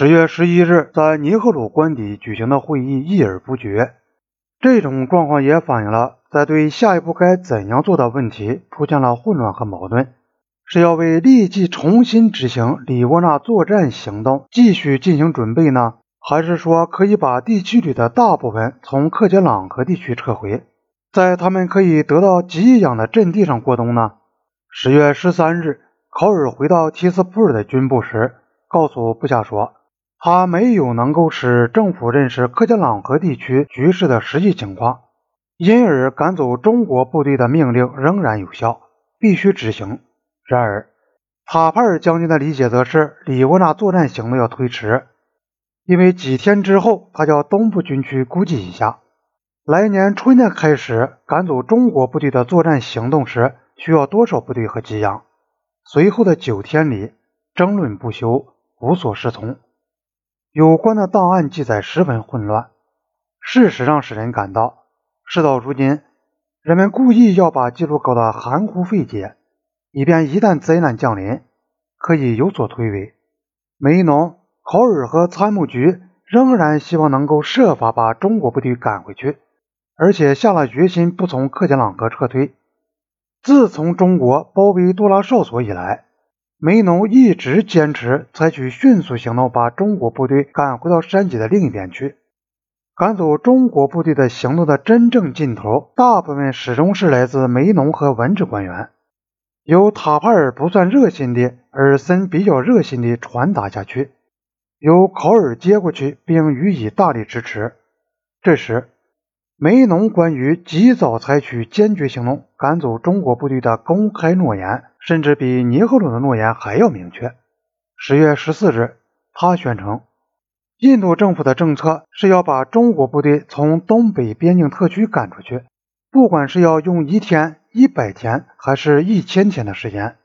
十月十一日，在尼赫鲁官邸举行的会议议而不决。这种状况也反映了在对下一步该怎样做的问题出现了混乱和矛盾：是要为立即重新执行里沃纳作战行动继续进行准备呢，还是说可以把第七旅的大部分从克杰朗河地区撤回，在他们可以得到给养的阵地上过冬呢？十月十三日，考尔回到提斯普尔的军部时，告诉部下说。他没有能够使政府认识克加朗河地区局势的实际情况，因而赶走中国部队的命令仍然有效，必须执行。然而，塔帕尔将军的理解则是里沃纳作战行动要推迟，因为几天之后他叫东部军区估计一下，来年春天开始赶走中国部队的作战行动时需要多少部队和给养。随后的九天里争论不休，无所适从。有关的档案记载十分混乱，事实上使人感到，事到如今，人们故意要把记录搞得含糊费解，以便一旦灾难降临，可以有所推诿。梅农、考尔和参谋局仍然希望能够设法把中国部队赶回去，而且下了决心不从克杰朗格撤退。自从中国包围多拉哨所以来，梅农一直坚持采取迅速行动，把中国部队赶回到山脊的另一边去。赶走中国部队的行动的真正劲头，大部分始终是来自梅农和文职官员，由塔帕尔不算热心的，尔森比较热心的传达下去，由考尔接过去，并予以大力支持。这时。梅农关于及早采取坚决行动赶走中国部队的公开诺言，甚至比尼赫鲁的诺言还要明确。十月十四日，他宣称，印度政府的政策是要把中国部队从东北边境特区赶出去，不管是要用一天、一百天，还是一千天的时间，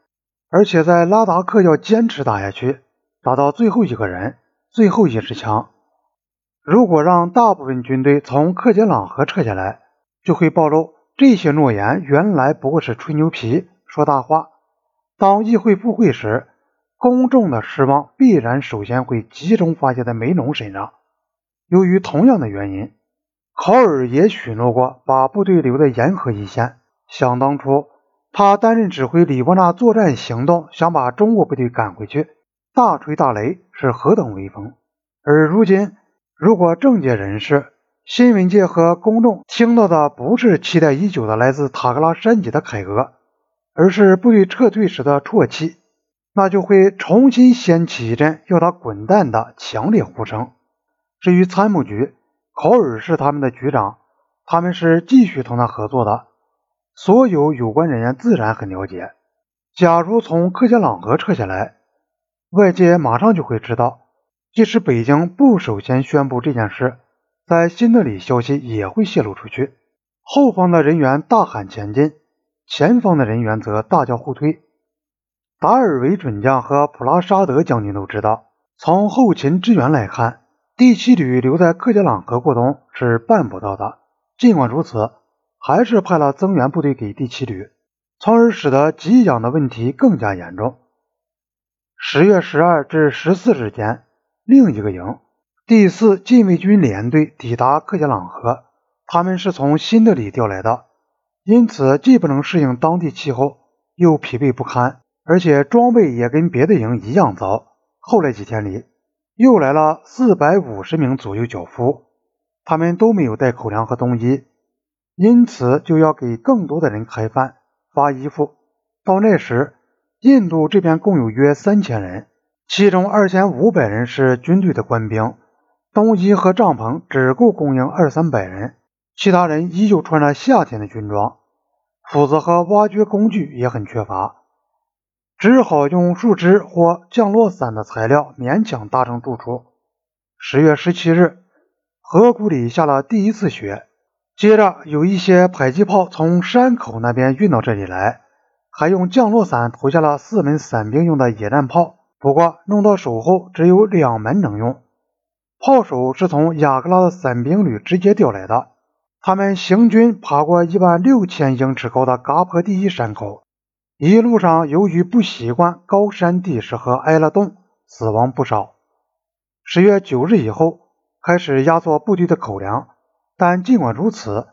而且在拉达克要坚持打下去，打到最后一个人、最后一支枪。如果让大部分军队从克杰朗河撤下来，就会暴露这些诺言原来不过是吹牛皮、说大话。当议会复会时，公众的失望必然首先会集中发泄在梅农身上。由于同样的原因，考尔也许诺过把部队留在沿河一线。想当初，他担任指挥里沃纳作战行动，想把中国部队赶回去，大吹大擂是何等威风。而如今，如果政界人士、新闻界和公众听到的不是期待已久的来自塔克拉山脊的凯歌，而是部队撤退时的啜泣，那就会重新掀起一阵要他滚蛋的强烈呼声。至于参谋局，考尔是他们的局长，他们是继续同他合作的。所有有关人员自然很了解，假如从克杰朗河撤下来，外界马上就会知道。即使北京不首先宣布这件事，在新德里消息也会泄露出去。后方的人员大喊前进，前方的人员则大叫后退。达尔维准将和普拉沙德将军都知道，从后勤支援来看，第七旅留在克杰朗河过冬是办不到的。尽管如此，还是派了增援部队给第七旅，从而使得给养的问题更加严重。十月十二至十四日间。另一个营第四禁卫军联队抵达克杰朗河，他们是从新德里调来的，因此既不能适应当地气候，又疲惫不堪，而且装备也跟别的营一样糟。后来几天里，又来了四百五十名左右脚夫，他们都没有带口粮和冬衣，因此就要给更多的人开饭、发衣服。到那时，印度这边共有约三千人。其中二千五百人是军队的官兵，冬衣和帐篷只够供应二三百人，其他人依旧穿着夏天的军装，斧子和挖掘工具也很缺乏，只好用树枝或降落伞的材料勉强搭成住处。十月十七日，河谷里下了第一次雪，接着有一些迫击炮从山口那边运到这里来，还用降落伞投下了四门伞兵用的野战炮。不过弄到手后只有两门能用，炮手是从雅各拉的伞兵旅直接调来的。他们行军爬过一万六千英尺高的嘎坡第一山口，一路上由于不习惯高山地势和挨了冻，死亡不少。十月九日以后开始压缩部队的口粮，但尽管如此，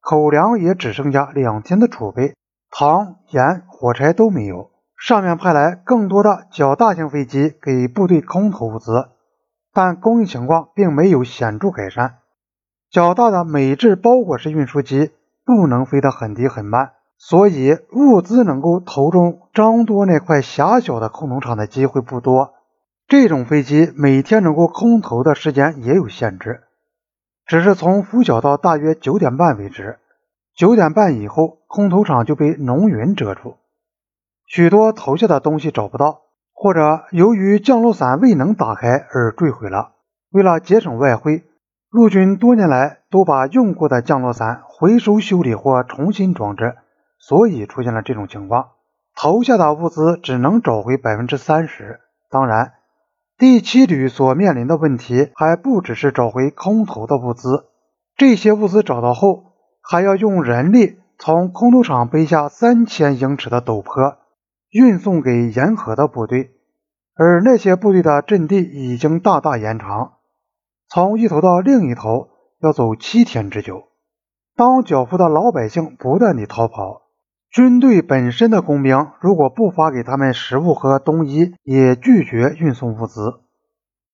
口粮也只剩下两天的储备，糖、盐、火柴都没有。上面派来更多的较大型飞机给部队空投物资，但供应情况并没有显著改善。较大的美制包裹式运输机不能飞得很低很慢，所以物资能够投中张多那块狭小的空投场的机会不多。这种飞机每天能够空投的时间也有限制，只是从拂晓到大约九点半为止。九点半以后，空投场就被浓云遮住。许多投下的东西找不到，或者由于降落伞未能打开而坠毁了。为了节省外汇，陆军多年来都把用过的降落伞回收修理或重新装置，所以出现了这种情况。投下的物资只能找回百分之三十。当然，第七旅所面临的问题还不只是找回空投的物资，这些物资找到后，还要用人力从空投场背下三千英尺的陡坡。运送给沿河的部队，而那些部队的阵地已经大大延长，从一头到另一头要走七天之久。当缴付的老百姓不断地逃跑，军队本身的工兵如果不发给他们食物和冬衣，也拒绝运送物资。